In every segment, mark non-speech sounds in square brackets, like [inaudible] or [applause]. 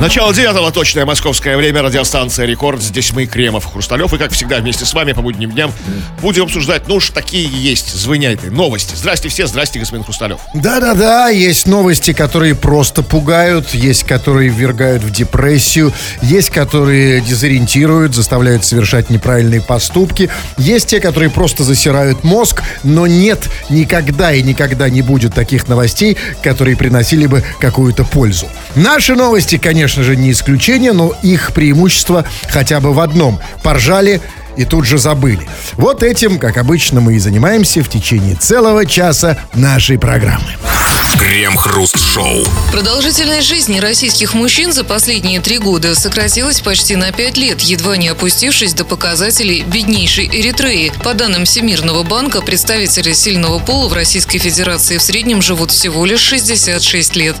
Начало девятого, точное московское время, радиостанция «Рекорд». Здесь мы, Кремов, Хрусталев. И, как всегда, вместе с вами по будним дням будем обсуждать, ну уж такие есть, звоняйте, новости. Здрасте все, здрасте, господин Хрусталев. Да-да-да, есть новости, которые просто пугают, есть, которые ввергают в депрессию, есть, которые дезориентируют, заставляют совершать неправильные поступки, есть те, которые просто засирают мозг, но нет никогда и никогда не будет таких новостей, которые приносили бы какую-то пользу. Наши новости, конечно же, не исключение, но их преимущество хотя бы в одном. Поржали и тут же забыли. Вот этим, как обычно, мы и занимаемся в течение целого часа нашей программы. Крем-хруст-шоу. Продолжительность жизни российских мужчин за последние три года сократилась почти на пять лет, едва не опустившись до показателей беднейшей Эритреи. По данным Всемирного банка, представители сильного пола в Российской Федерации в среднем живут всего лишь 66 лет.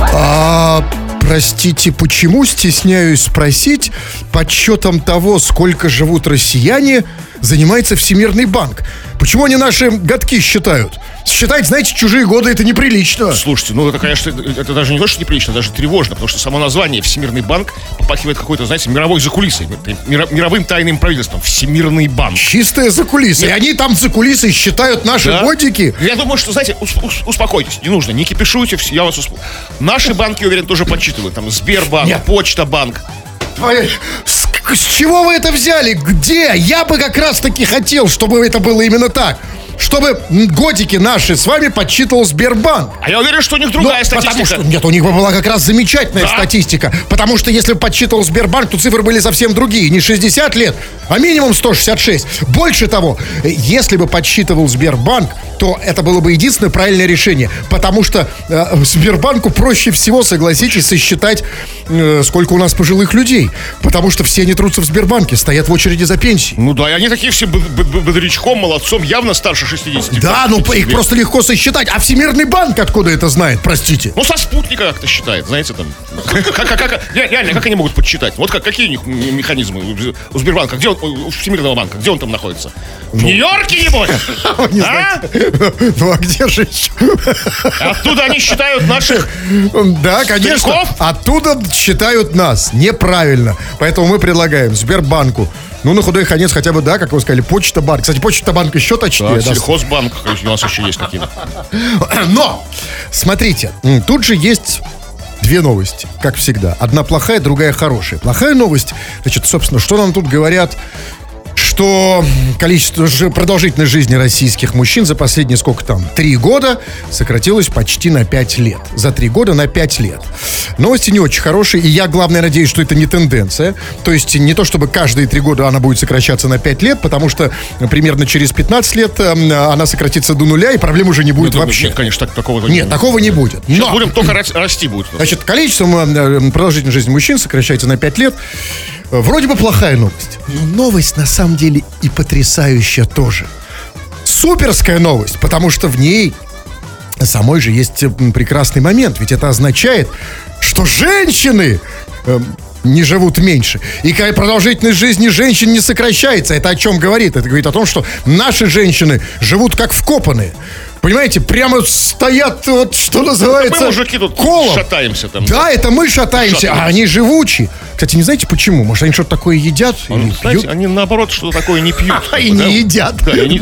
А, простите, почему стесняюсь спросить, подсчетом того, сколько живут россияне, занимается Всемирный банк? Почему они наши годки считают? Считать, знаете, чужие годы это неприлично. Слушайте, ну это, конечно, это даже не то, что неприлично, даже тревожно, потому что само название Всемирный банк попахивает какой-то, знаете, мировой закулисой, мира- мировым тайным правительством. Всемирный банк. Чистая закулиса. И они там закулисой считают наши Да? годики. Я думаю, что, знаете, ус- ус- успокойтесь, не нужно, не кипишуйте, я вас усп... Наши банки, уверен, тоже подсчитывают. Там Сбербанк, Нет. Почта банк. Ой, С, чего вы это взяли? Где? Я бы как раз таки хотел, чтобы это было именно так. Чтобы годики наши с вами подсчитывал Сбербанк. А я уверен, что у них Ну, другая потому статистика. что, нет, у них бы была как раз замечательная Да. статистика. Потому что если бы подсчитывал Сбербанк, то цифры были совсем другие. Не 60 лет, а минимум 166. Больше того, если бы подсчитывал Сбербанк, то это было бы единственное правильное решение. Потому что э, Сбербанку проще всего, согласитесь, сосчитать, э, сколько у нас пожилых людей. Потому что все они трутся в Сбербанке, стоят в очереди за пенсией. Ну да, и они такие все бодрячком, молодцом, явно старше 60. Да, ну их лет. просто легко сосчитать. А Всемирный банк откуда это знает, простите? Ну, со спутника как-то считает, знаете, там. Как, как- как- ре- реально, как они могут подсчитать? Вот как, какие у них механизмы у- Сбербанка? Где он, у Всемирного банка? Где он там находится? В Нью-Йорке, небось? [laughs] Не А? Ну а где же еще? Оттуда они считают наших... Да, конечно. Оттуда считают нас. Неправильно. Поэтому мы предлагаем Сбербанку. Ну, на худой конец хотя бы, да, как вы сказали, почта банк. Кстати, почта банк еще точнее. Да, да. сельхозбанк, у нас еще есть какие-то. [clears throat] Но, смотрите, тут же есть две новости, как всегда. Одна плохая, другая хорошая. Плохая новость, значит, собственно, что нам тут говорят, что количество жи- продолжительность жизни российских мужчин за последние сколько там, три года сократилось почти на пять лет. За три года на пять лет. Новости не очень хорошие, и я, главное, надеюсь, что это не тенденция. То есть не то, чтобы каждые три года она будет сокращаться на пять лет, потому что э, примерно через 15 лет эм, она сократится до нуля, и проблем уже не будет вообще. Нет, конечно, так, такого Нет, такого не будет. Сейчас Но, будем только рас- расти будет. значит, количество э, продолжительной жизни мужчин сокращается на 5 лет. Э, Вроде бы плохая новость. Но новость на самом деле и потрясающая тоже. Суперская новость, потому что в ней самой же есть прекрасный момент. Ведь это означает, что женщины эм, не живут меньше. И какая продолжительность жизни женщин не сокращается. Это о чем говорит? Это говорит о том, что наши женщины живут как вкопанные. Понимаете, прямо стоят, вот что называется, Мы, мужики, тут колом. шатаемся там. Да, это мы шатаемся, а Шатаемся. они живучи. Кстати, не знаете почему? Может, они что-то такое едят? или Ну, Знаете, пьют? они наоборот что такое не пьют. А [laughs] и не едят. Да, и не-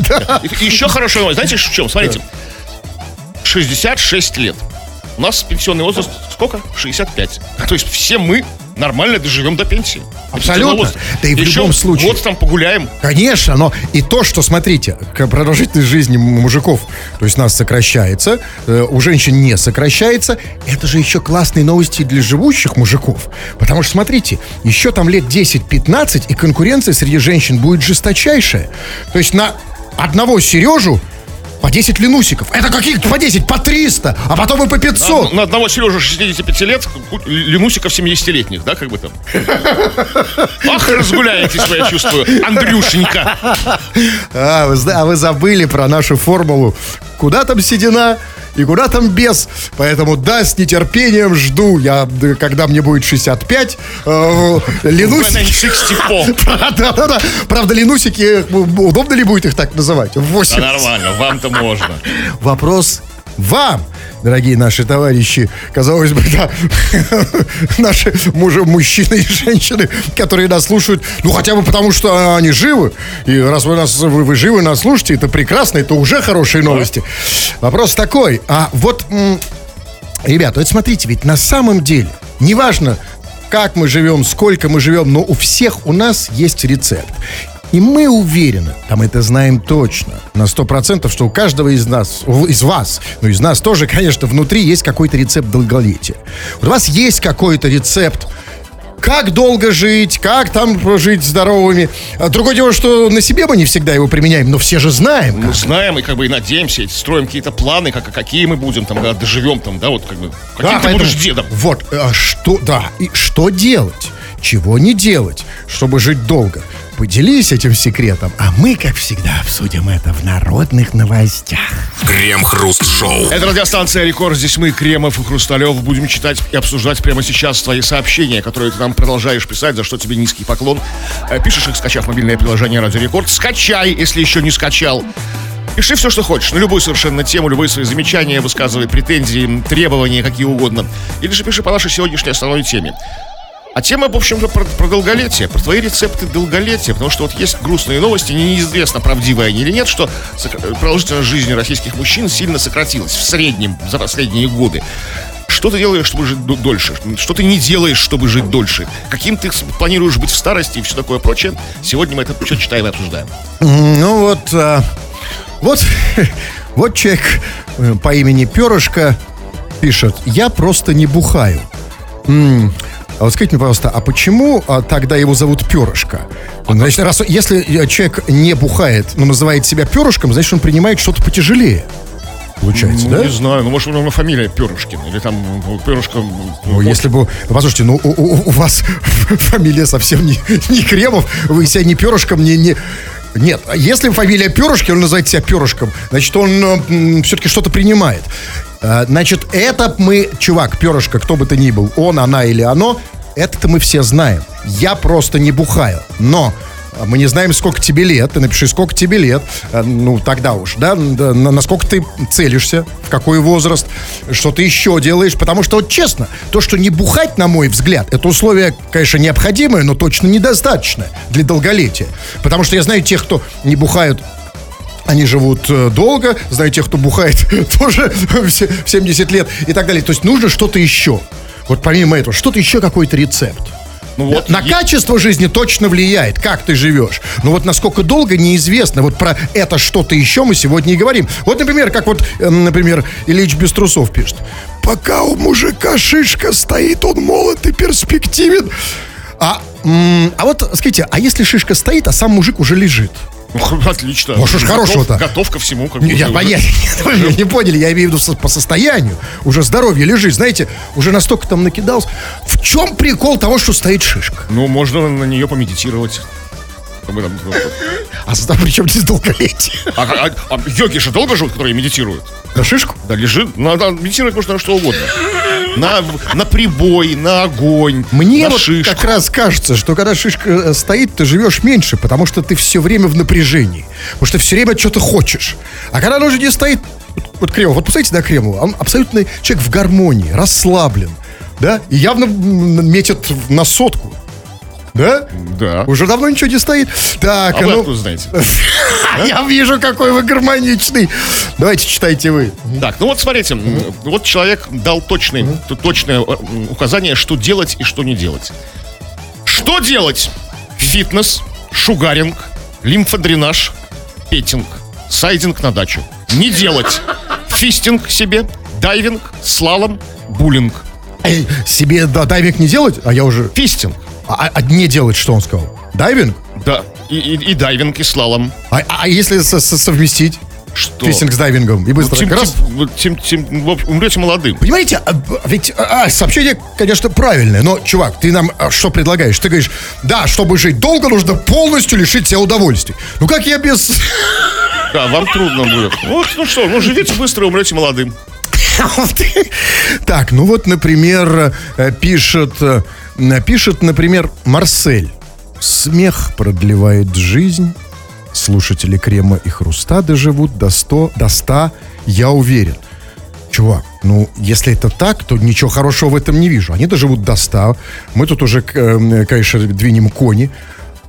еще новость. Знаете, в чем? Смотрите. 66 лет. У нас пенсионный возраст сколько? 65. То есть все мы нормально доживем до пенсии. Абсолютно. Да и в Еще любом случае. год там погуляем. Конечно, но и то, что, смотрите, к- продолжительность жизни мужиков, то есть нас сокращается, э, у женщин не сокращается, это же еще классные новости для живущих мужиков. Потому что, смотрите, еще там лет 10-15, и конкуренция среди женщин будет жесточайшая. То есть на одного Сережу по 10 линусиков. Это какие по 10, по 300, а потом и по 500. На одного Сережу 65 лет, Ленусиков 70-летних, да, как бы там. Ах, разгуляетесь, я чувствую, Андрюшенька. [laughs] А, вы, а вы забыли про нашу формулу. Куда там седина и куда там без. Поэтому да, с нетерпением жду. Я, когда мне будет 65, э, Ленусики... When I'm 64. Да, да, да. Правда, Ленусики, э, удобно ли будет их так называть? В Да 8. нормально, вам-то можно. Вопрос вам. Дорогие наши товарищи, казалось бы, да, [laughs] наши мужи, мужчины и женщины, которые нас слушают, ну хотя бы потому, что они живы. И раз вы нас, вы, вы живы, нас слушаете, это прекрасно, это уже хорошие новости. Вопрос такой, а вот, м, ребята, вот смотрите, ведь на самом деле, неважно, как мы живем, сколько мы живем, но у всех у нас есть рецепт. И мы уверены, там это знаем точно, на сто процентов, что у каждого из нас, из вас, ну из нас тоже, конечно, внутри есть какой-то рецепт долголетия. У вас есть какой-то рецепт, как долго жить, как там жить здоровыми. А Другое дело, что на себе мы не всегда его применяем, но все же знаем. Мы знаем и как бы и надеемся, и строим какие-то планы, как, какие мы будем там, когда доживем там, да, вот как бы, каким Да, ты поэтому- будешь дедом. Вот, а что, да, и что делать? Чего не делать, чтобы жить долго? Поделись этим секретом, а мы, как всегда, обсудим это в народных новостях. Крем-хруст-шоу. Это радиостанция Рекорд. Здесь мы, Кремов и Хрусталев, будем читать и обсуждать прямо сейчас твои сообщения, которые ты нам продолжаешь писать, за что тебе низкий поклон. Э, Пишешь их, скачав мобильное приложение Радио Рекорд. Скачай, если еще не скачал. Пиши все, что хочешь, на любую совершенно тему, любые свои замечания, высказывай претензии, требования, какие угодно. Или же пиши по нашей сегодняшней основной теме. А тема, в общем-то, про, про долголетие, про твои рецепты долголетия, потому что вот есть грустные новости, неизвестно, правдивые они или нет, что продолжительность жизни российских мужчин сильно сократилась в среднем за последние годы. Что ты делаешь, чтобы жить дольше? Что ты не делаешь, чтобы жить дольше? Каким ты планируешь быть в старости и все такое прочее? Сегодня мы это все читаем и обсуждаем. Ну вот, а, вот, [laughs] вот человек э, по имени Перышко пишет, я просто не бухаю. А вот скажите мне, пожалуйста, а почему а, тогда его зовут Перышко? Значит, раз, если э, человек не бухает, но называет себя Перышком, значит, он принимает что-то потяжелее. Получается, Ну, да? не знаю, ну, может, у него фамилия Перышкин, или там ну, Перышко... Ну, если бы... ну, Послушайте, ну, у, у- у вас [laughs] фамилия совсем не, не Кремов, вы себя не перышком, не... не... Нет, а если фамилия Перышки, он называет себя Перышком, значит, он все-таки что-то принимает. А, Значит, это мы, чувак, Перышко, кто бы ты ни был, он, она или оно, это-то мы все знаем. Я просто не бухаю. Но а, мы не знаем, сколько тебе лет. Ты напиши, сколько тебе лет. А, Ну, тогда уж, да, да, на- насколько ты целишься, в какой возраст, что ты еще делаешь. Потому что, вот честно, то, что не бухать, на мой взгляд, это условие, конечно, необходимое, но точно недостаточное для долголетия. Потому что я знаю тех, кто не бухают они живут э, долго, знаю тех, кто бухает [laughs] тоже в се- в 70 лет и так далее. То есть нужно что-то еще. Вот помимо этого, что-то еще, какой-то рецепт. Ну, вот, На е- качество жизни точно влияет, как ты живешь. Но вот насколько долго, неизвестно. Вот про это что-то еще мы сегодня и говорим. Вот, например, как вот, э, например, Ильич без трусов пишет. Пока у мужика шишка стоит, он молод и перспективен. А, а вот, скажите, а если шишка стоит, а сам мужик уже лежит? Ну, [laughs] отлично. Ну, что ж хорошего-то? Готов ко всему. Как Не, бы, Я уже- понятно, [laughs] вы меня не поняли, я имею в виду по состоянию. Уже здоровье лежит, знаете, уже настолько там накидался. В чем прикол того, что стоит шишка? Ну, можно на нее помедитировать. Там, ну, А при чем здесь долголетие? А, а- а йоги же долго живут, которые медитируют? На шишку? Да, лежит. Надо медитировать можно на что угодно. На, на прибой, на огонь, Мне на вот шишку. как раз кажется, что когда шишка э, стоит, ты живешь меньше, потому что ты все время в напряжении. Потому что все время что-то хочешь. А когда оно же не стоит, вот, вот Кремов, вот посмотрите на Кремова, он абсолютно человек в гармонии, расслаблен, да, и явно метит на сотку. Да? Да. Уже давно ничего не стоит. Так, А вы ну, откуда знаете? [laughs] я вижу, какой вы гармоничный. Давайте читайте вы. Так, ну вот смотрите, вот человек дал точный, т- точное э, указание, что делать и что не делать. Что делать? Фитнес, шугаринг, лимфодренаж, петтинг, сайдинг на дачу. Не делать. Фистинг себе, дайвинг, слалом, буллинг. Эй, себе да, дайвинг не делать, а я уже... Фистинг, А, а не делать, что он сказал? Дайвинг? да, и, и- и дайвинг, и слалом. А, а если со- со- совместить Что? фистинг с дайвингом и Ну, быстро? тем- раз? тем- тем- тем- в общем, умрете молодым. Понимаете, а, б- ведь а, а, сообщение, конечно, правильное, но, чувак, ты нам а, что предлагаешь? Ты говоришь, да, чтобы жить долго, нужно полностью лишить себя удовольствий. Ну как я без... [laughs] Да, вам трудно будет. Вот, ну что, ну живите быстро, умрете молодым. [laughs] Так, ну вот, например, э, пишет, э, пишет, например, Марсель. Смех продлевает жизнь. Слушатели крема и хруста доживут до 100, до 100, я уверен. Чувак, Ну, если это так, то ничего хорошего в этом не вижу. Они доживут до 100. Мы тут уже, э, конечно, двинем кони.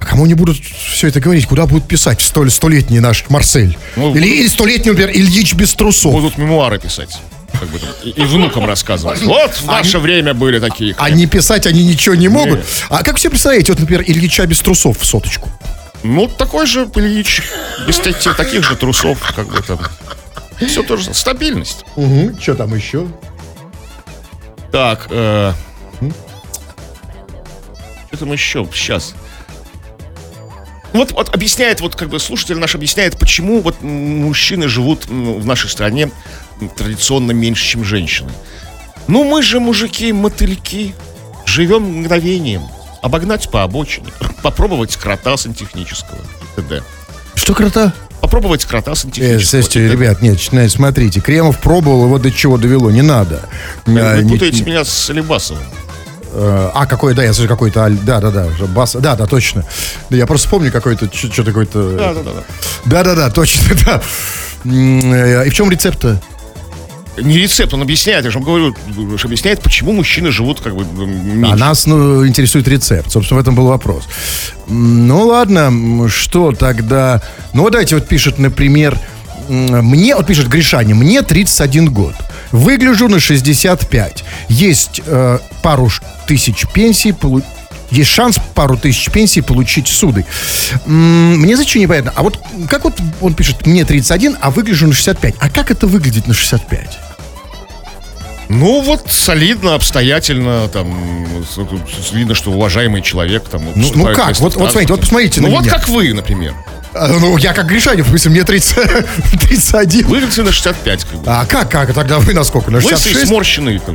А кому они будут все это говорить? Куда будут писать столь, столетний наш Марсель? Ну, или, или столетний, например, Ильич без трусов? Будут мемуары писать. Как бы и, и внукам рассказывать. Вот в наше время были такие. А не писать они ничего не могут. А как себе представляете, вот, например, Ильича без трусов в соточку? Ну, такой же Ильич, без та- таких же трусов, как бы там. Все тоже стабильность. Угу. Что там еще? Так, э, что там еще? Сейчас. Вот, вот объясняет, вот как бы слушатель наш объясняет, почему вот мужчины живут в нашей стране традиционно меньше, чем женщины. Ну мы же мужики, мотыльки, живем мгновением. Обогнать по обочине, попробовать крота сантехнического и т.д. Что крота? Попробовать крота Э, сантехнического. слушайте, и т.д. ребят, нет, смотрите. Кремов пробовал, его до чего довело, не надо. А, Вы путаете меня с Алибасовым. э, А, какой, да, я слышу, какой-то, да, да, да, бас, да, да, точно. Да, я просто помню какой-то, что-то какой-то... Да, да, да, да. Да-да-да, точно, [laughs] да. Э, И в чем рецепт-то? Не рецепт, он объясняет, я же вам говорю, объясняет, почему мужчины живут как бы м, А меньше. нас ну, интересует рецепт. Собственно, в этом был вопрос. Ну ладно, что тогда? Ну вот давайте вот пишет, например, мне, вот пишет Гришаня, мне 31 год. Выгляжу на 65. Есть э, пару тысяч пенсий, полу- есть шанс пару тысяч пенсий получить суды. Мне зачем непонятно. А вот как вот он пишет, мне 31, а выгляжу на 65. А как это выглядит на 65? Ну вот солидно, обстоятельно, там видно, что уважаемый человек там. ну вступает как? Вот- вот смотрите, вот посмотрите Ну на вот меня. как вы, например. А, Ну, я как Гришаня, в смысле, мне 30, 31. Выглядите на 65, как бы. А как, как? Тогда вы на сколько? На Лысый, 66? сморщенный. Там.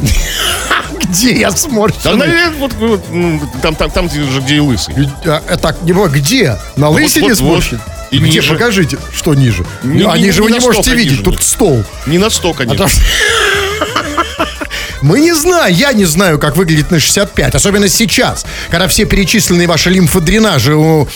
[laughs] Где я сморщенный? Да, наверное, вот, вот, ну, там, там, там, где же, где и лысый. А, э, так, не. Где? На лысине вот, вот. сморщен? И Где? ниже. Покажите, что ниже. Не- а не- ниже не вы не настолько можете видеть, ниже. тут стол. Не на 100, А конечно. Мы не знаем, я не знаю, как выглядит на 65, особенно сейчас, когда все перечисленные ваши лимфодренажи у,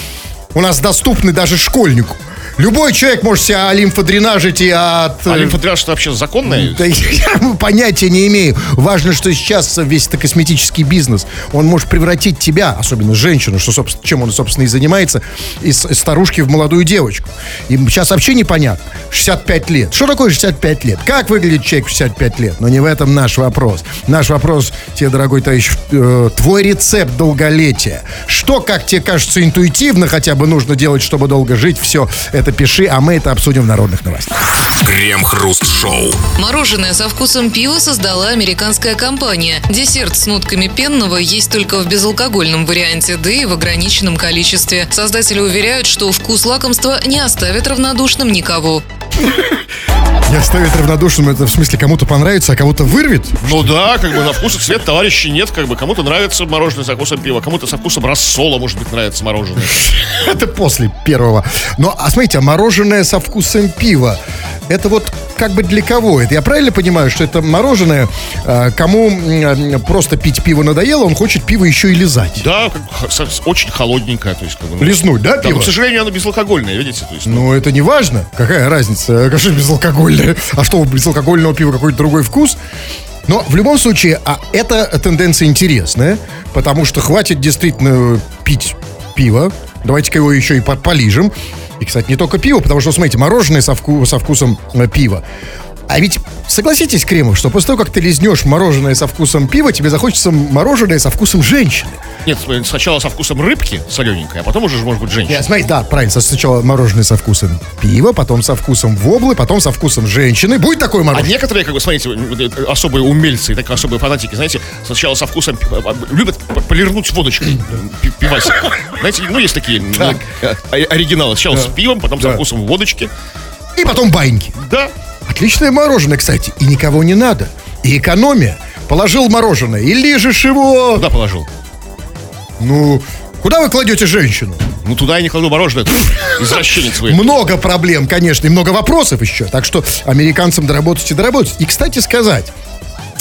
у нас доступны даже школьнику. Любой человек может себя лимфодренажить и от... А э, лимфодренаж это вообще законное? Да я [laughs] понятия не имею. Важно, что сейчас весь это косметический бизнес, он может превратить тебя, особенно женщину, что, собственно, чем он, собственно, и занимается, из из старушки в молодую девочку. И сейчас вообще непонятно. 65 лет. Что такое 65 лет? Как выглядит человек в 65 лет? Но не в этом наш вопрос. Наш вопрос тебе, дорогой товарищ, э, твой рецепт долголетия. Что, как тебе кажется, интуитивно хотя бы нужно делать, чтобы долго жить? Все, это пиши, а мы это обсудим в народных новостях. Крем-хруст-шоу. Мороженое со вкусом пива создала американская компания. Десерт с нотками пенного есть только в безалкогольном варианте, да и в ограниченном количестве. Создатели уверяют, что вкус лакомства не оставит равнодушным никого. [laughs] Не оставит равнодушным, это в смысле кому-то понравится, а кого-то вырвет? Ну да, как бы на вкус и цвет товарищей нет, как бы кому-то нравится мороженое со вкусом пива, кому-то со вкусом рассола, может быть, нравится мороженое. [laughs] Это после первого. Но, а смотрите, а мороженое со вкусом пива, это вот как бы для кого? Это я правильно понимаю, что это мороженое, а, кому м, просто пить пиво надоело, он хочет пиво еще и лизать? Да, очень холодненькое, то есть как бы. ну, Лизнуть, да, да, пиво? но, к сожалению, оно безалкогольное, видите, то есть. ну, Ну, это не важно. Какая разница? Конечно, безалкогольное. [laughs] А что, у безалкогольного пива какой-то другой вкус? Но в любом случае, а эта тенденция интересная, потому что хватит действительно пить пиво. Давайте-ка его еще и по- полижем. И, кстати, не только пиво, потому что, смотрите, мороженое со, вку- со вкусом э, пива. А ведь согласитесь, Кремов, что после того, как ты лизнешь мороженое со вкусом пива, тебе захочется мороженое со вкусом женщины. Нет, сначала со вкусом рыбки солененькой, а потом уже, может быть, женщина. Нет, смотри, да, правильно. Сначала мороженое со вкусом пива, потом со вкусом воблы, потом со вкусом женщины. Будет такое А мороженое? некоторые, как бы, смотрите, это особые умельцы, так особые фанатики, знаете, сначала со вкусом пи- а, любят полирнуть водочкой [clears throat] пи- пивасик. Знаете, ну, есть такие Так. э, оригиналы. Сначала с пивом, потом со Да. вкусом водочки. И потом баньки. Да. Отличное мороженое, кстати. И никого не надо. И экономия. Положил мороженое и лижешь его. Куда положил? Ну, куда вы кладете женщину? Ну, туда я не кладу мороженое. Извращенец вы. Много проблем, конечно, и много вопросов еще. Так что американцам доработать и доработать. И, кстати сказать,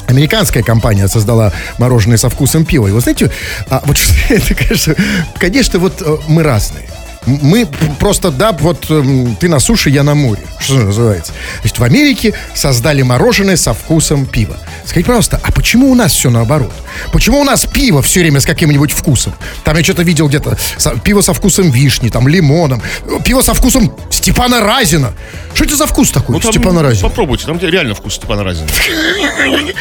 Американская компания создала мороженое со вкусом пива. И вы знаете, а, вот [laughs] это, конечно, конечно, вот э, мы разные. Мы просто, да, вот эм, ты на суше, я на море. Что называется. Значит, в Америке создали мороженое со вкусом пива. Скажите, пожалуйста, а почему у нас все наоборот? Почему у нас пиво все время с каким-нибудь вкусом? Там я что-то видел где-то пиво со вкусом вишни, там лимоном, пиво со вкусом Степана Разина. Что это за вкус такой, Ну, там Степана Разина? Попробуйте, там реально вкус Степана Разина.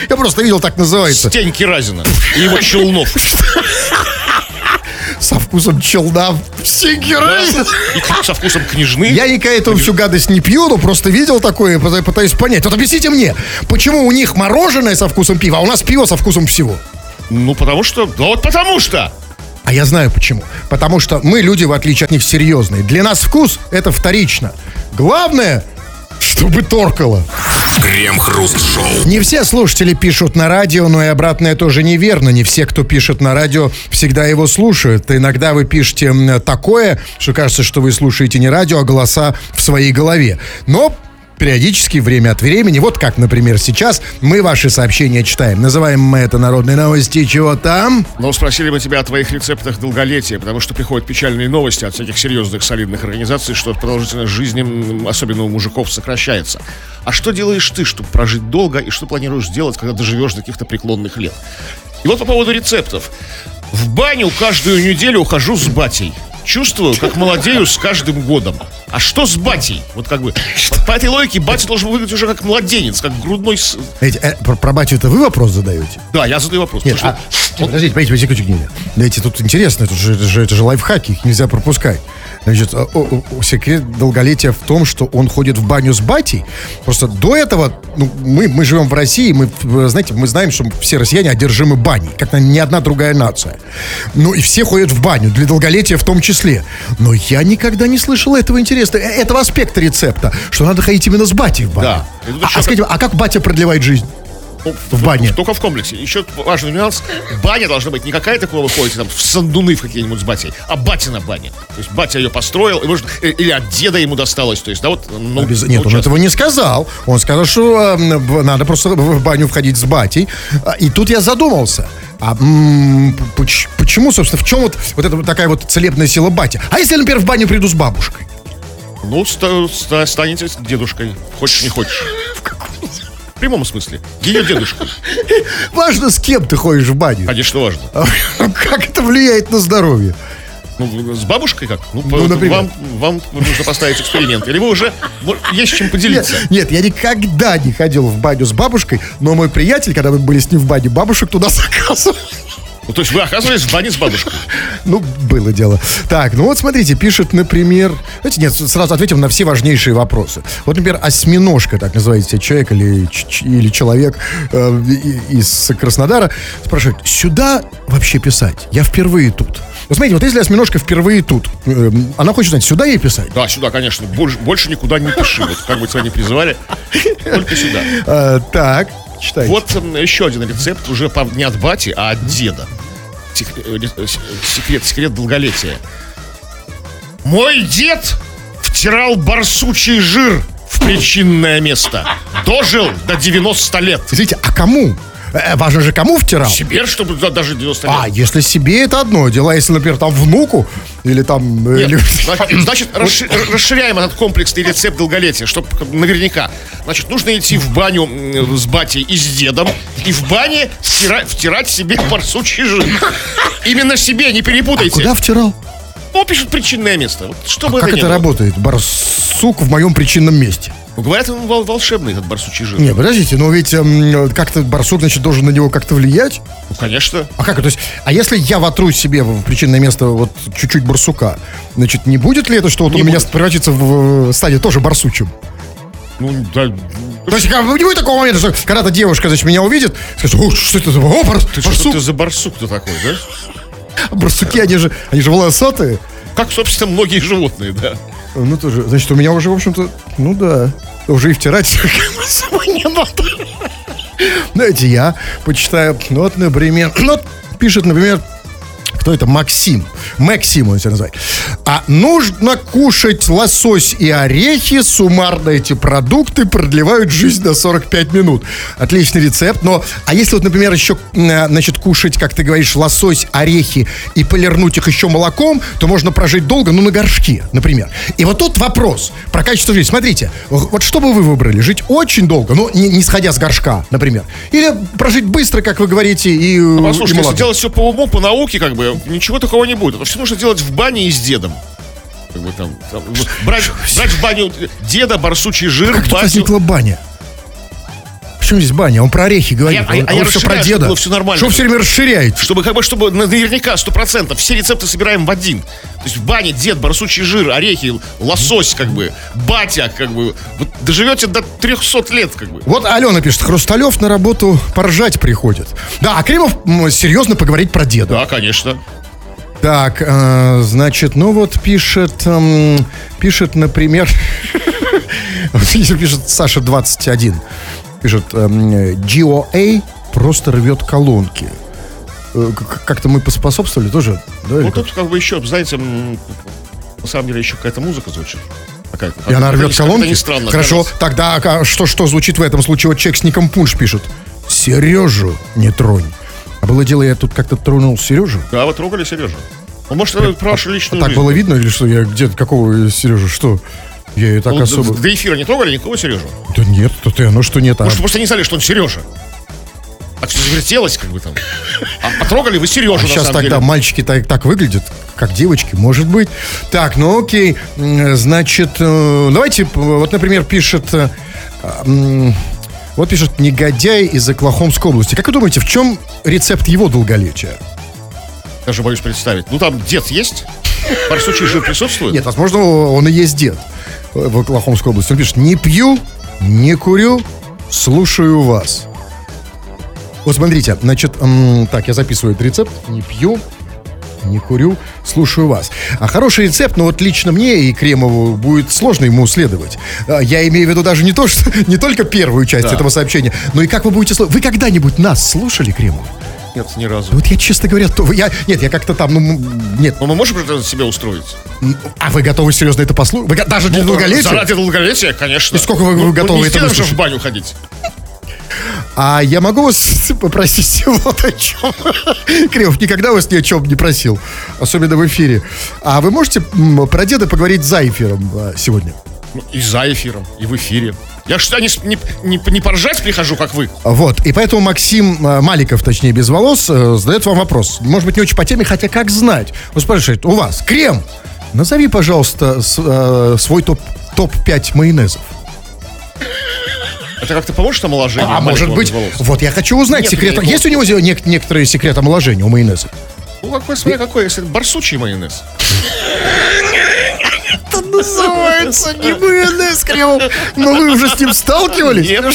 Я просто видел, так называется. Стеньки Разина и его челнов. [laughs] Со вкусом челна. Стеньки Разина. И к- со вкусом княжны. Я никогда эту всю гадость не пью, но просто видел такое и пыта- пытаюсь понять. Вот объясните мне, почему у них мороженое со вкусом пива, а у нас пиво со вкусом всего? Ну, потому что... Да вот потому что! А я знаю почему. Потому что мы, люди, в отличие от них, серьезные. Для нас вкус – это вторично. Главное, чтобы торкало. Крем-хруст-шоу. Не все слушатели пишут на радио, но и обратное тоже неверно. Не все, кто пишет на радио, всегда его слушают. Иногда вы пишете такое, что кажется, что вы слушаете не радио, а голоса в своей голове. Но периодически, время от времени, вот как, например, сейчас, мы ваши сообщения читаем. Называем мы это народные новости. Чего там? Но спросили мы тебя о твоих рецептах долголетия, потому что приходят печальные новости от всяких серьезных солидных организаций, что продолжительность жизни, особенно у мужиков, сокращается. А что делаешь ты, чтобы прожить долго, и что планируешь делать, когда доживешь до каких-то преклонных лет? И вот по поводу рецептов. В баню каждую неделю ухожу с батей. Чувствую, как [laughs] молодею с каждым годом. А что с батей? Вот как бы по этой логике батя должен выглядеть уже как младенец, как грудной... Эти, э, про, про батю это вы вопрос задаете? Да, я задаю вопрос. Нет, а, что- подождите, подождите, подождите, подождите. Дайте, тут интересно, это же, это, же, это же лайфхаки, их нельзя пропускать. Значит, о- секрет долголетия в том, что он ходит в баню с батей. Просто до этого, ну, мы, мы живем в России, мы, э, знаете, мы знаем, что все россияне одержимы баней, как ни одна другая нация. Ну, и все ходят в баню, для долголетия в том числе. Но я никогда не слышал этого интересного, э, этого аспекта рецепта, что надо ходить именно с батей в баню. Да. А, а скажите, а как батя продлевает жизнь? В бане. Только в комплексе. Еще важный нюанс. Баня должна быть не какая-то, куда вы ходите там в сандуны в какие-нибудь с батей, а батина баня. То есть батя ее построил, и может, э, или от деда ему досталось. То есть, да, вот, ну, Обяз- Нет, он участок. этого не сказал. Он сказал, что э, надо просто в баню входить с батей. А, И тут я задумался. А м, почему, собственно, в чем вот, вот эта вот такая вот целебная сила батя? А если, например, в баню приду с бабушкой? Ну, ста- ста- станете с дедушкой. Хочешь, не хочешь. В прямом смысле. Ее дедушкой. [laughs] Важно, с кем ты ходишь в баню. Конечно, важно. Как это влияет на здоровье? Ну, с бабушкой как? Ну, Ну, например. вам, вам нужно поставить эксперимент. Или вы уже есть чем поделиться. Нет, нет, я никогда не ходил в баню с бабушкой, но мой приятель, когда мы были с ним в бане, бабушек туда заказывал. Ну, то есть вы оказывались в бане с бабушкой. [laughs] Ну, было дело. Так, ну вот смотрите, пишет, например... Знаете, нет, сразу ответим на все важнейшие вопросы. Вот, например, осьминожка, так называется человек или, или человек э, из Краснодара, спрашивает, сюда вообще писать? Я впервые тут. Вот смотрите, вот если осьминожка впервые тут, э, она хочет знать, сюда ей писать? Да, сюда, конечно. Больше, больше никуда не пиши. Вот как бы тебя не призывали, только сюда. [laughs] Э, так, читайте. Вот еще один рецепт, уже не от бати, а от деда. Э, с- Секрет, секрет долголетия. Мой дед втирал барсучий жир в причинное место. Дожил до 90 лет. Смотрите, а кому? Э, важно же, кому втирал? Себе, чтобы да- даже 90 лет. А, если себе это одно дело, а если, например, там внуку или там... э, Нет, или- [laughs] значит, значит, расши- расширяем этот комплексный рецепт долголетия, чтобы наверняка. Значит, нужно идти в баню с батей и с дедом, и в бане втира- втирать себе [laughs] барсучий жир. Именно себе, не перепутайте. Куда втирал? Ну, пишет причинное место. Вот, чтобы Как это, это не было. работает? Барсук в моем причинном месте. Ну, говорят, он вол- волшебный, этот барсучий жир. Не, подождите, но ведь эм, как-то барсук, значит, должен на него как-то влиять. Ну, конечно. А как? То есть, а если я вотру себе в причинное место вот чуть-чуть барсука, значит, не будет ли это, что вот Не он у меня превратится в э, станет тоже барсучим? Ну, да. То есть, как, не будет такого момента, что когда-то девушка, значит, меня увидит, скажет, о, что это за о, бар- Ты что барсук? ты за барсук-то такой, да? Барсуки, они же, они же волосатые. Как, собственно, многие животные, да. Ну, тоже, значит, у меня уже, в общем-то, ну да, уже и втирать [laughs] особо не надо. Знаете, я почитаю, ну вот, например, ну, пишет, например, Кто это? Максим. Максим он себя называет. А нужно кушать лосось и орехи. Суммарно эти продукты продлевают жизнь на 45 минут. Отличный рецепт. Но, а если вот, например, еще, м, значит, кушать, как ты говоришь, лосось, орехи и полирнуть их еще молоком, то можно прожить долго, ну, на горшке, например. И вот тут вопрос про качество жизни. Смотрите, вот что бы вы выбрали? Жить очень долго, ну, не, не сходя с горшка, например. Или прожить быстро, как вы говорите, и, Ну, и послушайте, если молодо? делать все по уму, по науке, как бы, ничего такого не будет. Это все нужно делать в бане и с дедом. Как бы там, там, брать, брать в баню деда, барсучий жир, Как батю. возникла баня? Почему здесь баня? Он про орехи говорит. А я- он, а я он все про расширяю, чтобы деда. было всё нормально. Что все время расширяет? Чтобы как бы, чтобы на- наверняка, сто процентов, все рецепты собираем в один. То есть в бане дед, барсучий жир, орехи, лосось, как бы, батя, как бы. Вот доживете до 300 лет, как бы. Вот Алена пишет, Хрусталев на работу поржать приходит. Да, а Кремов серьезно поговорить про деда. Да, конечно. Так, э, значит, ну вот пишет, эм, пишет, например, [laughs] пишет Саша 21, пишет, эм, GOA просто рвет колонки. Э, Как-то мы поспособствовали тоже, да? как? тут как бы еще, знаете, на самом деле еще какая-то музыка звучит. Какая-то. И она рвет не- колонки? не странно. Хорошо, кажется. тогда а что, что звучит в этом случае? Вот человек с ником Пунш пишет. Сережу не тронь. А было дело, я тут как-то тронул Сережу. Да, вы трогали Сережу. Ну, может, это про вашу А личную так жизнь. было видно или что? Я где-то какого Сережу? Что? Я ее так Ну, особо... до, до эфира не трогали никого Сережу? Да нет, то ты, ну что нет. а- Может, просто не знали, что он Сережа. Так все завертелось, как бы там. А потрогали вы Сережу, А на сейчас самом тогда деле. мальчики так, так выглядят, как девочки, может быть. Так, ну окей. Значит, э, давайте, вот, например, пишет... э, Вот пишет негодяй из Оклахомской области. Как вы думаете, в чем рецепт его долголетия? Даже боюсь представить. Ну, там дед есть? Барсучий жир присутствует? Нет, возможно, он и есть дед в Оклахомской области. Он пишет, не пью, не курю, слушаю вас. Вот смотрите, значит, так, я записываю этот рецепт. Не пью, не курю, слушаю вас. А хороший рецепт, но вот лично мне и Кремову будет сложно ему следовать. А, Я имею в виду даже не то, что [laughs] не только первую часть этого сообщения, но и как вы будете слушать. Вы когда-нибудь нас слушали, Кремов? Нет, ни разу. Вот я, честно говоря, то, я, нет, я как-то там, ну, нет. Но мы можем это себе устроить? А вы готовы серьезно это послушать? Вы даже для долголетия? Заради долголетия, конечно. И сколько вы- вы Ну, готовы ну, это выслушать? в баню ходить. А я могу вас [laughs] попросить [laughs] вот о чем? Кремов никогда вас ни о чем не просил, особенно в эфире. А вы можете про деда поговорить за эфиром а, сегодня? Ну, И за эфиром, и в эфире. Я что, не, не, не, не поржать прихожу, как вы? Вот, и поэтому Максим а, Маликов, точнее, без волос, э, задает вам вопрос. Может быть, не очень по теме, хотя как знать. Он спрашивает, у вас крем, назови, пожалуйста, с- э, свой топ, топ-5 майонезов. Это как-то поможет омоложению? А может маленького быть, волос? вот я хочу узнать Нет, секрет. Есть у него нек- некоторые секреты омоложения у майонеза? Ну, какой, смотри, какой, если барсучий майонез. [laughs] Это называется не майонез, Кремов. Но вы уже с ним сталкивались? Нет.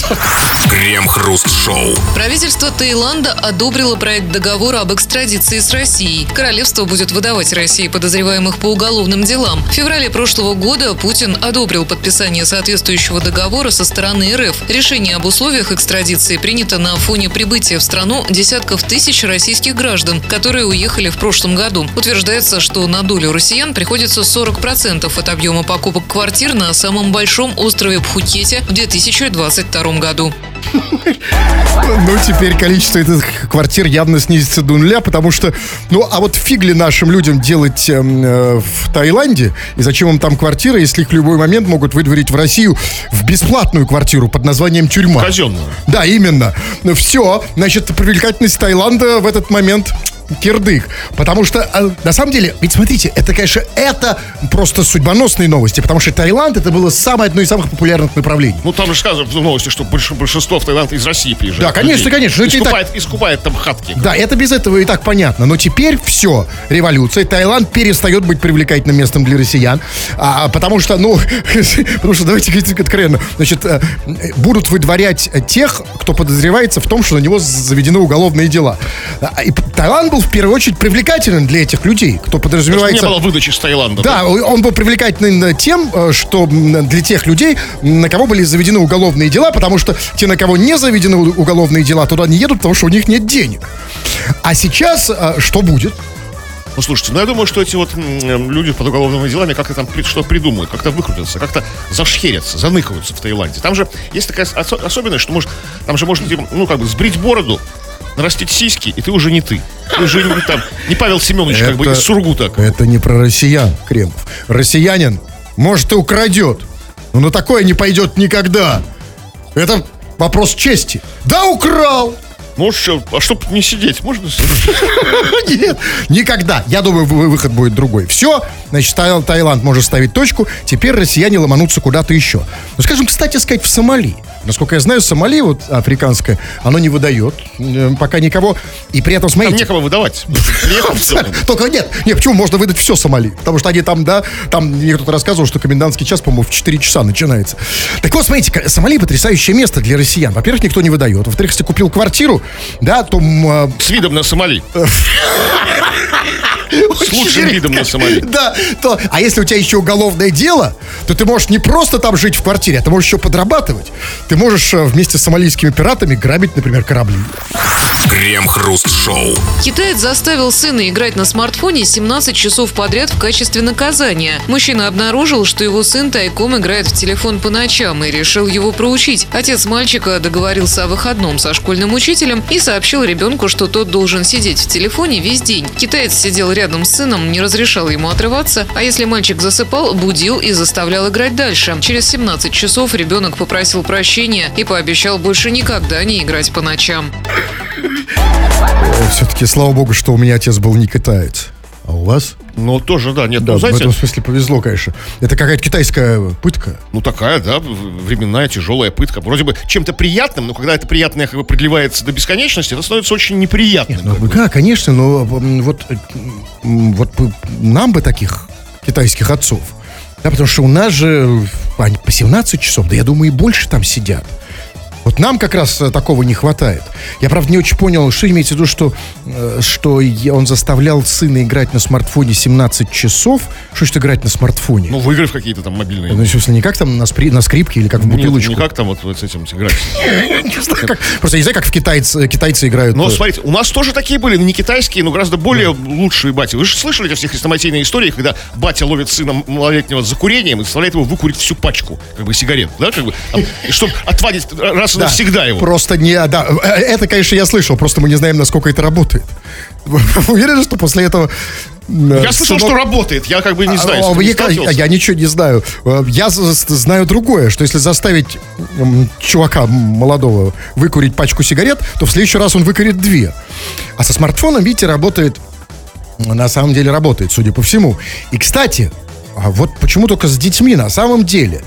Крем-хруст-шоу. Правительство Таиланда одобрило проект договора об экстрадиции с Россией. Королевство будет выдавать России подозреваемых по уголовным делам. В феврале прошлого года Путин одобрил подписание соответствующего договора со стороны РФ. Решение об условиях экстрадиции принято на фоне прибытия в страну десятков тысяч российских граждан, которые уехали в прошлом году. Утверждается, что на долю россиян приходится 40% от объема покупок квартир на самом большом острове Пхукете в 2022 году. Ну, теперь количество этих квартир явно снизится до нуля, потому что, ну, а вот фиг ли нашим людям делать эм, э, в Таиланде, и зачем им там квартира, если их в любой момент могут выдворить в Россию в бесплатную квартиру под названием тюрьма. Казенную. Да, именно. Ну, все, значит, привлекательность Таиланда в этот момент кирдык. Потому что, э, на самом деле, ведь смотрите, это, конечно, это просто судьбоносные новости, потому что Таиланд это было самое одно из самых популярных направлений. Ну, там же сказано в новости, что больш- большинство в Таиланд из России приезжает. Да, конечно, людей. конечно. Ну, это и Искупает, искупает там хатки. Да, это без этого и так понятно. Но теперь все, революция. Таиланд перестает быть привлекательным местом для россиян. А, потому что, ну, [laughs] потому что, давайте говорить откровенно, значит, э, будут выдворять тех, кто подозревается в том, что на него заведены уголовные дела. А, И Таиланд был в первую очередь привлекателен для этих людей, кто Потому что не подразумевается... было выдачи с Таиланда. Да, он был привлекательный тем, э, что для тех людей, на кого были заведены уголовные дела, потому что те, на кого не заведены уголовные дела, туда не едут, потому что у них нет денег. А сейчас э, что будет? Ну, слушайте, ну я думаю, что эти вот люди под уголовными делами как-то там что придумают, как-то выкрутятся, как-то зашхерятся, заныкаются в Таиланде. Там же есть такая осо- особенность, что может, там же можно, типа, ну, как бы сбрить бороду, нарастить сиськи, и ты уже не ты. Ты уже не, там, не Павел Семенович, как бы из Сургута. Это не про россиян, Кремов. Россиянин, может, и украдет, но на такое не пойдет никогда. Это вопрос чести. Да, украл! Может, что, а чтоб не сидеть, можно? [laughs] Нет, никогда. Я думаю, вы- выход будет другой. Все, значит, Таил- Таиланд может ставить точку. Теперь россияне ломанутся куда-то еще. Ну, скажем, кстати сказать, в Сомали. Насколько я знаю, Сомали, вот африканское, оно не выдает э, пока никого. И при этом, Там смотрите... некого выдавать. [laughs] Только нет, нет, почему можно выдать все Сомали? Потому что они там, да, там мне кто-то рассказывал, что комендантский час, по-моему, в 4 часа начинается. Так вот, смотрите, Сомали потрясающее место для россиян. Во-первых, никто не выдает. Во-вторых, если купил квартиру, да, то а, С видом на Сомали. [laughs] С лучшим видом на Сомали. Да, то, а если у тебя еще уголовное дело, то ты можешь не просто там жить в квартире, а ты можешь еще подрабатывать. Ты можешь э, вместе с сомалийскими пиратами грабить, например, корабли. Крем-хруст-шоу. Китаец заставил сына играть на смартфоне 17 часов подряд в качестве наказания. Мужчина обнаружил, что его сын тайком играет в телефон по ночам и решил его проучить. Отец мальчика договорился о выходном со школьным учителем и сообщил ребенку, что тот должен сидеть в телефоне весь день. Китаец сидел рядом с сыном, не разрешал ему отрываться, а если мальчик засыпал, будил и заставлял играть дальше. Через 17 часов ребенок попросил прощения и пообещал больше никогда не играть по ночам. Все-таки, слава богу, что у меня отец был не китаец. У вас? Ну, тоже, да. Нет, Да, ну, в знаете, этом смысле повезло, конечно. Это какая-то китайская пытка. ну, такая, да, в- временная тяжелая пытка. Вроде бы чем-то приятным, но когда это приятное как бы продлевается до бесконечности, это становится очень неприятным. Ну, да, конечно, но вот, э, вот бы нам бы таких китайских отцов. Да, потому что у нас же э, они по 17 часов, да я думаю, и больше там сидят. Вот нам как раз э, такого не хватает. Я, правда, не очень понял, что имеется в виду, что, э, что он заставлял сына играть на смартфоне 17 часов. Что значит играть на смартфоне? Ну, в игры какие-то там мобильные. Ну, смысле, не как там на, спри- на скрипке или как в Нет, бутылочку. не как там вот, вот с этим играть. [laughs] Просто я не знаю, как в китайцы, китайцы играют. Но э, смотрите, у нас тоже такие были, не китайские, но гораздо более лучшие бати. Вы же слышали эти все хрестоматийные истории, когда батя ловит сына малолетнего за курением и заставляет его выкурить всю пачку, как бы, сигарет, да, как бы, чтобы отвадить раз и Да, навсегда его. Просто не, да, э, это, конечно, я слышал, просто мы не знаем, насколько это работает. [laughs] Вы уверены, что после этого... э, Я слышал, что работает, я как бы не знаю. А, этим не я, я ничего не знаю. Э, Я знаю другое, что если заставить чувака молодого выкурить пачку сигарет, то в следующий раз он выкурит две. А со смартфоном, видите, работает, на самом деле работает, судя по всему. И, кстати, а вот почему только с детьми на самом деле?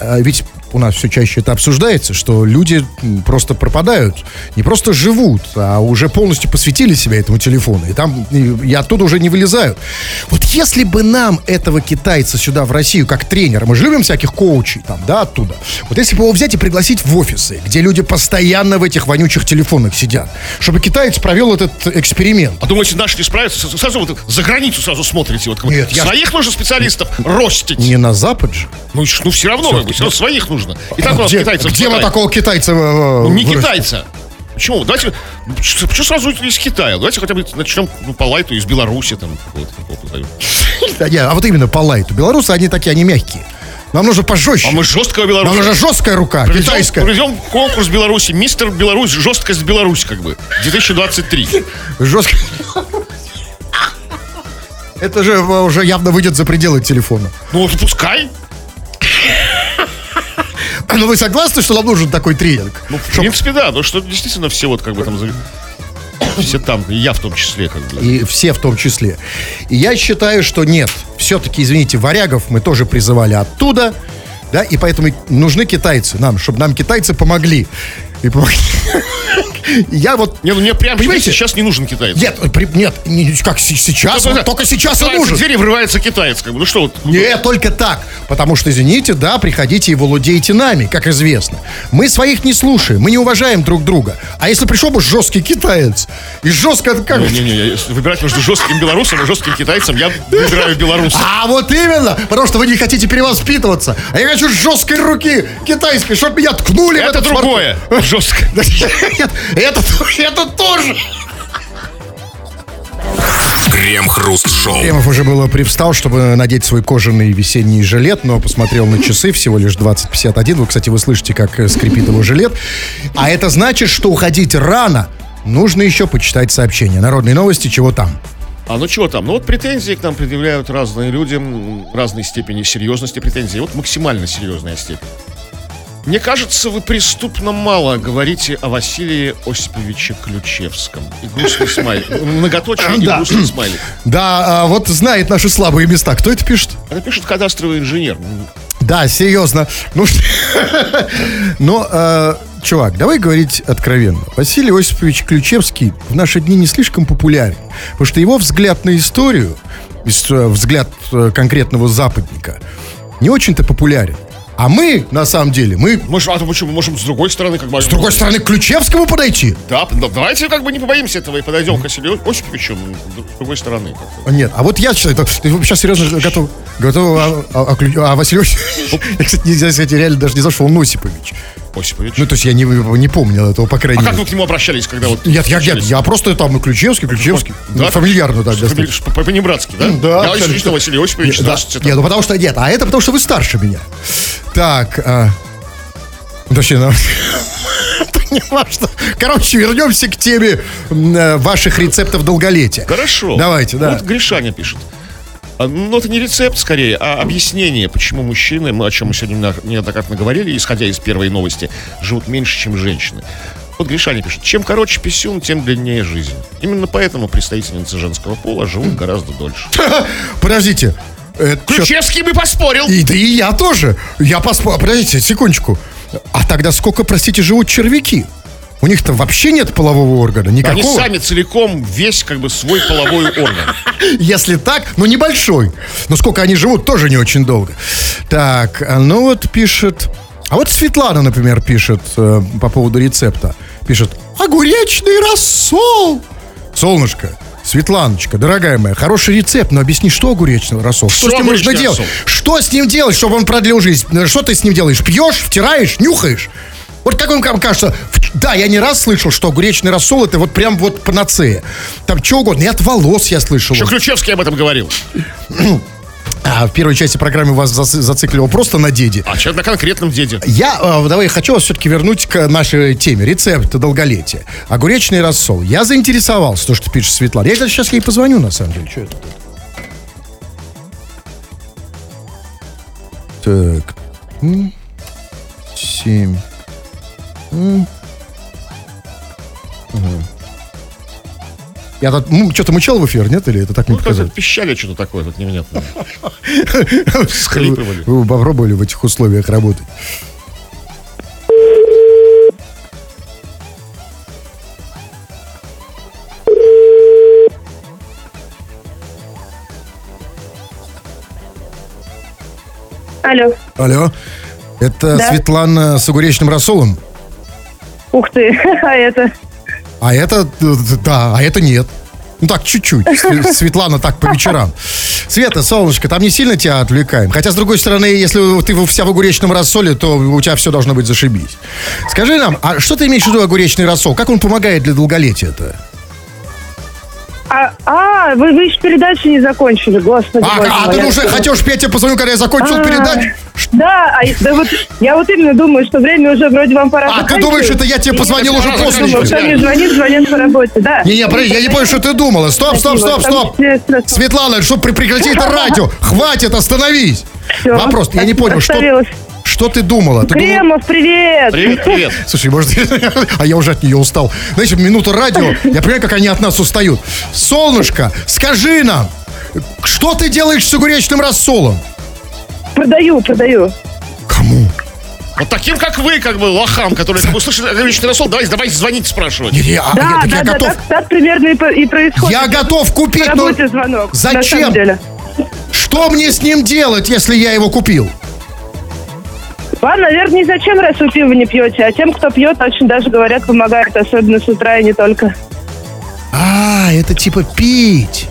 А Ведь у нас все чаще это обсуждается, что люди просто пропадают, не просто живут, а уже полностью посвятили себя этому телефону, и там и, и оттуда уже не вылезают. Вот если бы нам этого китайца сюда в Россию как тренера, мы же любим всяких коучей там, да, оттуда. Вот если бы его взять и пригласить в офисы, где люди постоянно в этих вонючих телефонах сидят, чтобы китаец провел этот эксперимент. А думаете, наши не справятся? Сразу вот за границу сразу смотрите. Вот, Нет, я- своих нужно специалистов ростить. Не на Запад же. Ну, ну все равно, бы, всё равно своих нужно. И так у нас где китайцев где мы хватает. такого китайца э, Ну, не китайца. Почему? Давайте, почему сразу из Китая? Давайте хотя бы начнем ну, по лайту из Беларуси. Там, вот. Да, а вот именно по лайту. Белорусы, они такие, они мягкие. Нам нужно пожестче. а мы жесткого Нам Беларуси. нужна жесткая рука, Проведем, китайская. проведем конкурс Беларуси. Мистер Беларусь, жесткость Беларусь, как бы. 2023. Жесткая. Это же э, уже явно выйдет за пределы телефона. Ну, пускай. Но вы согласны, что нам нужен такой тренинг? Ну, в принципе, да. Но что действительно все вот как бы там... [coughs] Все там, и я в том числе, как бы. И все в том числе. И я считаю, что нет. Все-таки, извините, варягов мы тоже призывали оттуда. Да, и поэтому нужны китайцы нам, чтобы нам китайцы помогли. И помогли. [laughs] Я вот... Не, ну мне прям Понимаете? сейчас не нужен китаец. Нет, при- нет, не- как сейчас, Только- вот только сейчас и открывается нужен. дверь и врывается китаец, как бы. Ну что вот. Не, только так. Потому что, извините, да, приходите и владеете нами, как известно. Мы своих не слушаем, мы не уважаем друг друга. А если пришел бы жесткий китаец, и жестко... Как... Не-не-не, если выбирать между жестким белорусом и жестким китайцем, я выбираю белоруса. А вот именно, потому что вы не хотите перевоспитываться. А я хочу жесткой руки китайской, чтобы меня ткнули в Это другое. Жестко. [laughs] Это, это тоже. Крем-хруст-шоу. Кремов уже было привстал, чтобы надеть свой кожаный весенний жилет, но посмотрел на часы, всего лишь 20.51. Вы, кстати, вы слышите, как э, скрипит его жилет. А это значит, что уходить рано. Нужно еще почитать сообщения. Народные новости, чего там? А ну чего там? Ну вот претензии к нам предъявляют разные люди, разной степени серьезности претензий. Вот максимально серьезная степень. Мне кажется, вы преступно мало говорите о Василии Осиповиче Ключевском. И грустный [laughs] смайлик. Многоточие и Да. грустный смайлик. Да, а, вот знает наши слабые места. Кто это пишет? Это пишет кадастровый инженер. Да, серьезно. Ну, [laughs] но, э, чувак, давай говорить откровенно. Василий Осипович Ключевский в наши дни не слишком популярен, потому что его взгляд на историю, ис- э, взгляд э, конкретного западника, не очень-то популярен. А мы, на самом деле, мы Мы же, а то почему? Мы можем с другой стороны как бы... с другой стороны к Ключевскому подойти. Да, да, давайте как бы не побоимся этого и подойдем к Василию Осиповичу с другой стороны. А, Нет, а вот я ты сейчас серьезно готов, готов, а, а, а Клю- а Василий Осипович, [laughs] я, кстати, нельзя сказать, реально даже не зашел, он Осипович. Осипович. Ну, то есть я не, не помнил этого, по крайней а мере. как вы к нему обращались, когда вот... Нет, я, я, я просто там, ну, Ключевский, Ключевский. Да? Ну, фамильярно так по- По-понебратски, да? Да, Я что, Василий Осипович, Да. Нет, ну потому что нет, а это потому что вы старше меня. Так, а... Точнее, ну... это не важно. Короче, вернемся к теме э, ваших рецептов долголетия. Хорошо. Давайте, да. Вот Гришаня пишет. А, Ну, это не рецепт, скорее, а объяснение, почему мужчины, мы о чем мы сегодня не- неоднократно говорили, исходя из первой новости, живут меньше, чем женщины. Вот Гришаня пишет, чем короче писюн, тем длиннее жизнь. Именно поэтому представительницы женского пола живут гораздо дольше. [laughs] Подождите. Ключевский бы поспорил. И, да и я тоже. Я поспорил. Подождите, секундочку. А тогда сколько, простите, живут червяки? У них-то вообще нет полового органа, Они никакого. сами целиком весь как бы свой половой орган. [laughs] Если так, ну небольшой. Но сколько они живут, тоже не очень долго. Так, а ну вот пишет... А вот Светлана, например, пишет э, по поводу рецепта. Пишет, огуречный рассол. Солнышко, Светланочка, дорогая моя, хороший рецепт, но объясни, что огуречный рассол? Что, Что с ним нужно делать? рассол? Что с ним делать, чтобы он продлил жизнь? Э, Что ты с ним делаешь? Пьешь, втираешь, нюхаешь? Вот как вам кажется, да, я не раз слышал, что огуречный рассол это вот прям вот панацея. Там что угодно, и от волос я слышал. Еще Ключевский об этом говорил. [clears throat] А в первой части программы вас заци- зацикливал просто на деде. А сейчас на конкретном деде. Я, э, давай, хочу вас все-таки вернуть к нашей теме. Рецепт долголетия. Огуречный рассол. Я заинтересовался, то, что пишет Светлана. Я сейчас ей позвоню, на самом деле. Что это? Так. Семь. М. Я тут что-то мычал в эфир, нет? Или это так мне Ну, как показалось? пищали что-то такое, тут невнятное. [laughs] Схлипывали. Вы попробовали в этих условиях работать? Алло. Алло, это Да. Светлана с огуречным рассолом? Ух ты, [laughs] а это... А это, да, а это нет. Ну так, чуть-чуть. Св- Светлана так по вечерам. Света, солнышко, там не сильно тебя отвлекаем. Хотя, с другой стороны, если ты вся в огуречном рассоле, то у тебя все должно быть зашибись. Скажи нам, а что ты имеешь в виду огуречный рассол? Как он помогает для долголетия-то? А, а, вы, вы еще передачу не закончили, господи. А, боже а мой, ты я уже что? хотел петь, я позвоню, когда я закончил А, передачу? Да, а, да вот, я вот именно думаю, что время уже вроде вам пора А, ты думаешь, это я тебе позвонил уже после думаю, не звонит, звонит по работе, да. Не, не, я не понял, что ты думала. Стоп, стоп, стоп, стоп. Светлана, что прекрати это радио. Хватит, остановись. Вопрос, я не понял, что. Что ты думала? Ты думала- Кремов, привет! Привет, привет. [laughs] Слушай, может, [laughs] а я уже от нее устал. Знаете, минута радио, я понимаю, как они от нас устают. Солнышко, скажи нам, что ты делаешь с огуречным рассолом? Продаю, продаю. Кому? Вот таким, как вы, как бы, лохам, которые услышали ограниченный рассол, давайте, давайте звонить, спрашивать. Не, не, а, Да, я, так да, я да, готов. так, так примерно и, и происходит. Я готов купить, но звонок. На зачем? самом деле. что мне с ним делать, если я его купил? Вам, наверное, не зачем, раз вы пиво не пьете, а тем, кто пьет, очень даже, говорят, помогает, особенно с утра и не только. А, это типа пить.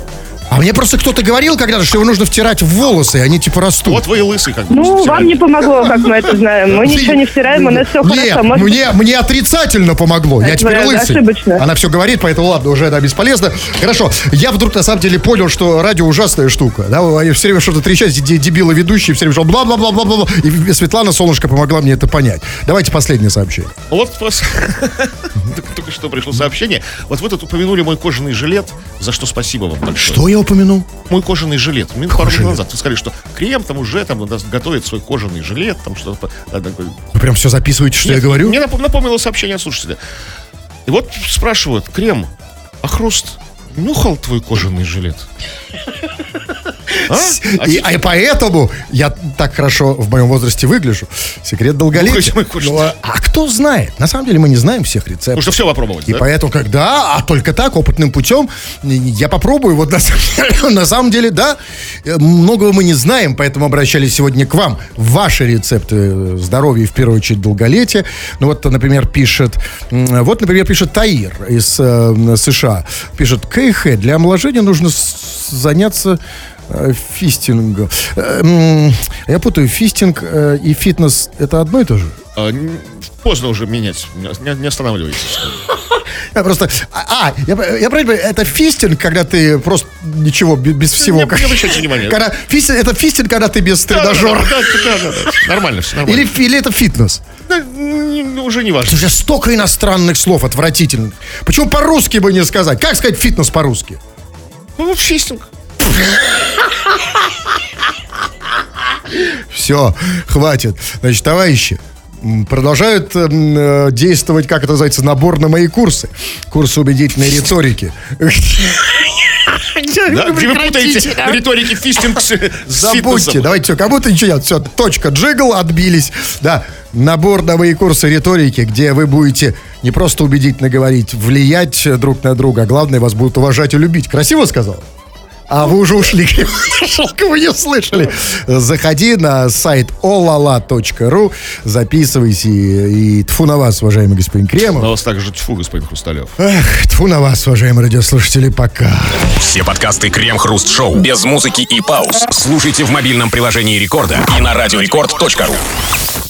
А мне просто кто-то говорил когда-то, что его нужно втирать в волосы, и они типа растут. Вот вы и лысый, как бы. Ну, вам не помогло, как мы это знаем. Мы [laughs] ничего не втираем, у нас все Нет, хорошо. Может, мне, мне отрицательно помогло. Я теперь лысый. ошибочно. Она все говорит, поэтому ладно, уже это бесполезно. Хорошо. Я вдруг на самом деле понял, что радио ужасная штука. Да, они все время что-то трещат, де- дебилы ведущие, все время что бла-бла-бла-бла-бла. И Светлана Солнышко помогла мне это понять. Давайте последнее сообщение. Вот [laughs] только что пришло сообщение. Вот вы тут упомянули мой кожаный жилет, за что спасибо вам большое. Что я упомянул? Мой кожаный жилет. Пару минут жилет? назад вы сказали, что крем там уже там надо готовит свой кожаный жилет, там что-то. а. Вы прям все записываете, что я Нет, говорю? Мне напом- напомнило сообщение от слушателя. И вот спрашивают, крем, а хруст нюхал твой кожаный жилет? А? А И, а поэтому я так хорошо в моем возрасте выгляжу. Секрет долголетия. Ну, а, а кто знает? На самом деле мы не знаем всех рецептов. Что все попробовать, И да? поэтому, когда, а только так, опытным путем, я попробую. Вот на, самом- [laughs] на самом деле, да, э, многого мы не знаем, поэтому обращались сегодня к вам. Ваши рецепты э, здоровья и, в первую очередь, долголетия. Ну, вот, например, пишет, вот, например, пишет Таир из э, США. Пишет, КХ, для омоложения нужно заняться э, фистингом. Э, Я путаю, фистинг э, и фитнес это одно и то же? А, поздно уже менять. Не, не останавливайтесь. [laughs] Я просто... А, а, я, я правильно это фистинг, когда ты просто ничего, бе- без всего. Не- не обращайте внимания. Когда, фистинг, это фистинг, когда ты без тренажера. да, да, да, да. Нормально, все нормально. Или, или это фитнес. Да, уже не важно. Слушай, столько иностранных слов отвратительных. Почему по-русски бы не сказать? Как сказать фитнес по-русски? Ну, фистинг. [laughs] Все, хватит. Значит, товарищи, продолжают м, э, действовать, как это называется, набор на мои курсы. Курсы убедительной риторики. Да, где вы путаете риторики фистинг с, с Забудьте, давайте все, кому-то ничего нет. Все, точка, джигл, отбились. Да, набор на мои курсы риторики, где вы будете не просто убедительно говорить, влиять друг на друга, а главное, вас будут уважать и любить. Красиво сказал? А вы уже ушли, [laughs] шелка вы не слышали. Заходи на сайт olala.ru, записывайся и, и тфу на вас, уважаемый господин Кремов. На вас также тьфу, господин Хрусталев. Эх, тфу на вас, уважаемые радиослушатели, пока. Все подкасты Крем-Хруст-Шоу без музыки и пауз слушайте в мобильном приложении Рекорда и на радиорекорд.ру.